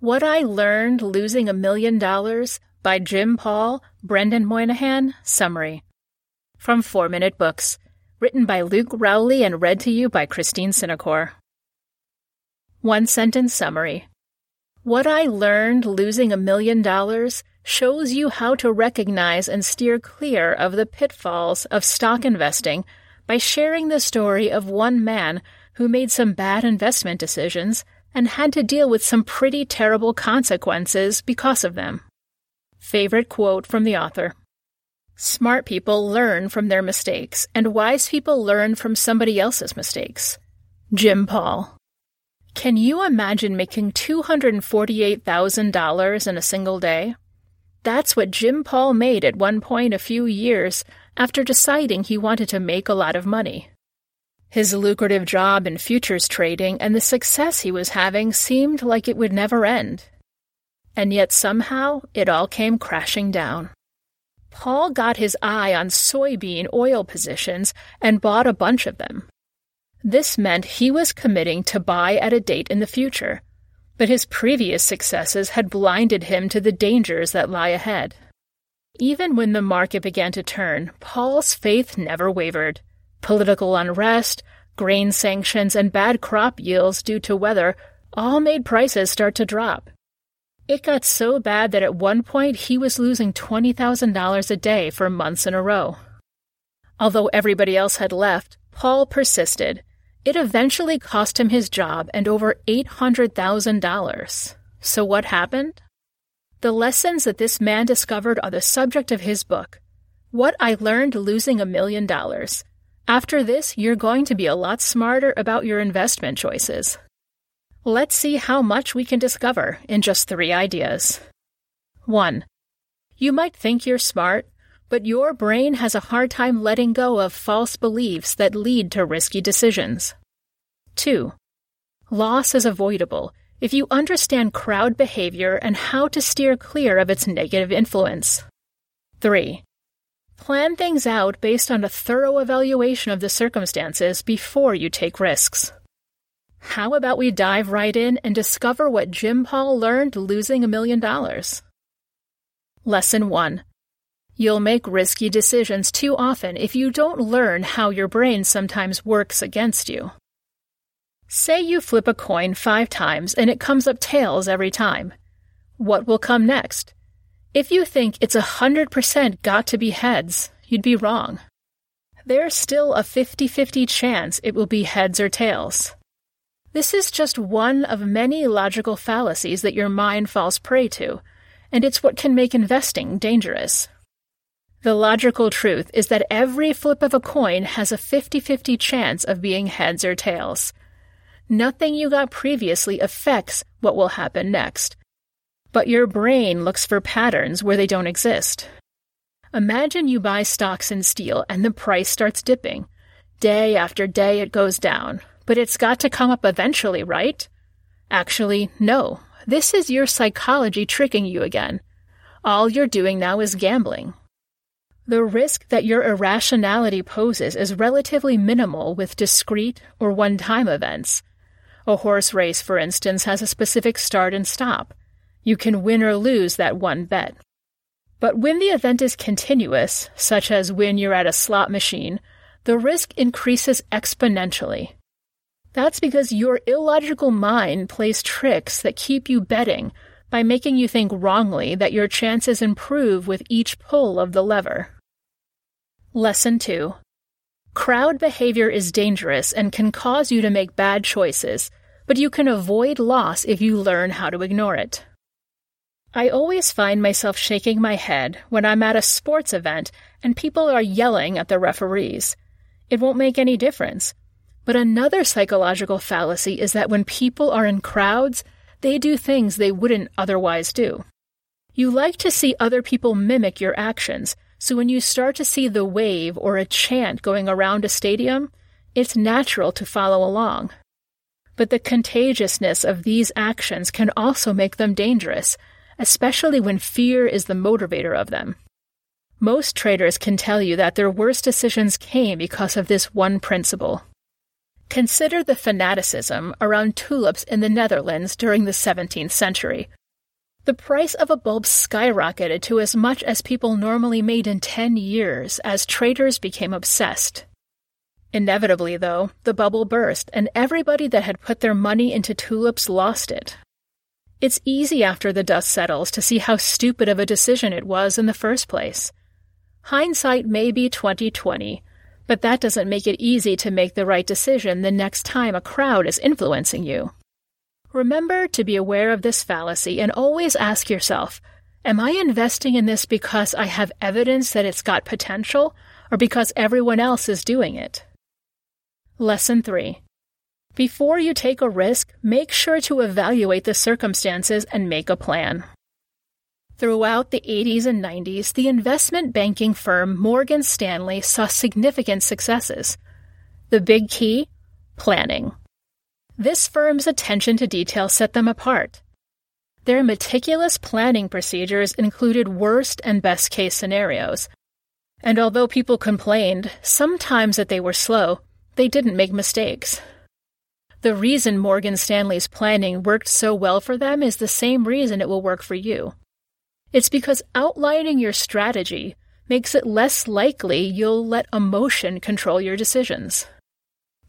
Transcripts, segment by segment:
What I Learned Losing a Million Dollars by Jim Paul, Brendan Moynihan, Summary. From 4 Minute Books. Written by Luke Rowley and read to you by Christine Cinecor. One sentence summary. What I learned losing a million dollars shows you how to recognize and steer clear of the pitfalls of stock investing by sharing the story of one man who made some bad investment decisions and had to deal with some pretty terrible consequences because of them. Favorite quote from the author Smart people learn from their mistakes, and wise people learn from somebody else's mistakes. Jim Paul. Can you imagine making $248,000 in a single day? That's what Jim Paul made at one point a few years after deciding he wanted to make a lot of money. His lucrative job in futures trading and the success he was having seemed like it would never end. And yet somehow it all came crashing down. Paul got his eye on soybean oil positions and bought a bunch of them. This meant he was committing to buy at a date in the future, but his previous successes had blinded him to the dangers that lie ahead. Even when the market began to turn, Paul's faith never wavered. Political unrest, grain sanctions, and bad crop yields due to weather all made prices start to drop. It got so bad that at one point he was losing $20,000 a day for months in a row. Although everybody else had left, Paul persisted. It eventually cost him his job and over $800,000. So what happened? The lessons that this man discovered are the subject of his book, What I Learned Losing a Million Dollars after this, you're going to be a lot smarter about your investment choices. Let's see how much we can discover in just three ideas. 1. You might think you're smart, but your brain has a hard time letting go of false beliefs that lead to risky decisions. 2. Loss is avoidable if you understand crowd behavior and how to steer clear of its negative influence. 3. Plan things out based on a thorough evaluation of the circumstances before you take risks. How about we dive right in and discover what Jim Paul learned losing a million dollars? Lesson 1. You'll make risky decisions too often if you don't learn how your brain sometimes works against you. Say you flip a coin five times and it comes up tails every time. What will come next? If you think it's a 100% got to be heads, you'd be wrong. There's still a 50 50 chance it will be heads or tails. This is just one of many logical fallacies that your mind falls prey to, and it's what can make investing dangerous. The logical truth is that every flip of a coin has a 50 50 chance of being heads or tails. Nothing you got previously affects what will happen next, but your brain looks for patterns where they don't exist. Imagine you buy stocks in steel and the price starts dipping. Day after day it goes down, but it's got to come up eventually, right? Actually, no. This is your psychology tricking you again. All you're doing now is gambling. The risk that your irrationality poses is relatively minimal with discrete or one time events. A horse race, for instance, has a specific start and stop. You can win or lose that one bet. But when the event is continuous, such as when you're at a slot machine, the risk increases exponentially. That's because your illogical mind plays tricks that keep you betting by making you think wrongly that your chances improve with each pull of the lever. Lesson 2 Crowd behavior is dangerous and can cause you to make bad choices, but you can avoid loss if you learn how to ignore it. I always find myself shaking my head when I'm at a sports event and people are yelling at the referees. It won't make any difference. But another psychological fallacy is that when people are in crowds, they do things they wouldn't otherwise do. You like to see other people mimic your actions, so when you start to see the wave or a chant going around a stadium, it's natural to follow along. But the contagiousness of these actions can also make them dangerous especially when fear is the motivator of them. Most traders can tell you that their worst decisions came because of this one principle. Consider the fanaticism around tulips in the Netherlands during the 17th century. The price of a bulb skyrocketed to as much as people normally made in 10 years as traders became obsessed. Inevitably, though, the bubble burst, and everybody that had put their money into tulips lost it. It's easy after the dust settles to see how stupid of a decision it was in the first place. Hindsight may be 2020, but that doesn't make it easy to make the right decision the next time a crowd is influencing you. Remember to be aware of this fallacy and always ask yourself, am I investing in this because I have evidence that it's got potential or because everyone else is doing it? Lesson 3. Before you take a risk, make sure to evaluate the circumstances and make a plan. Throughout the 80s and 90s, the investment banking firm Morgan Stanley saw significant successes. The big key? Planning. This firm's attention to detail set them apart. Their meticulous planning procedures included worst and best case scenarios. And although people complained, sometimes that they were slow, they didn't make mistakes. The reason Morgan Stanley's planning worked so well for them is the same reason it will work for you. It's because outlining your strategy makes it less likely you'll let emotion control your decisions.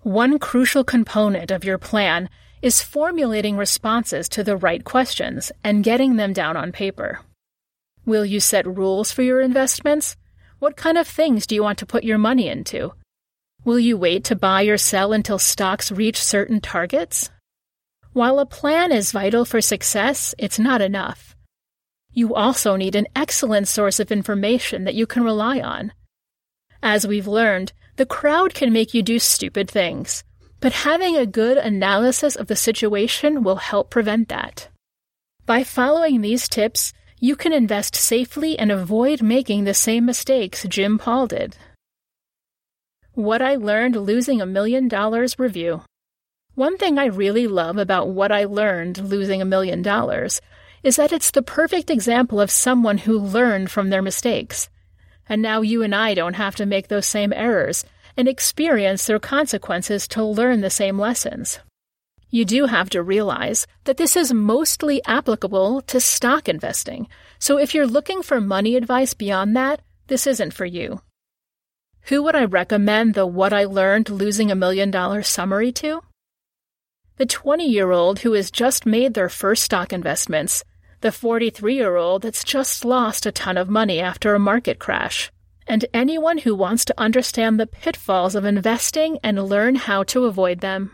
One crucial component of your plan is formulating responses to the right questions and getting them down on paper. Will you set rules for your investments? What kind of things do you want to put your money into? Will you wait to buy or sell until stocks reach certain targets? While a plan is vital for success, it's not enough. You also need an excellent source of information that you can rely on. As we've learned, the crowd can make you do stupid things, but having a good analysis of the situation will help prevent that. By following these tips, you can invest safely and avoid making the same mistakes Jim Paul did. What I Learned Losing a Million Dollars Review. One thing I really love about What I Learned Losing a Million Dollars is that it's the perfect example of someone who learned from their mistakes. And now you and I don't have to make those same errors and experience their consequences to learn the same lessons. You do have to realize that this is mostly applicable to stock investing, so if you're looking for money advice beyond that, this isn't for you. Who would I recommend the What I Learned Losing a Million Dollar summary to? The 20 year old who has just made their first stock investments, the 43 year old that's just lost a ton of money after a market crash, and anyone who wants to understand the pitfalls of investing and learn how to avoid them.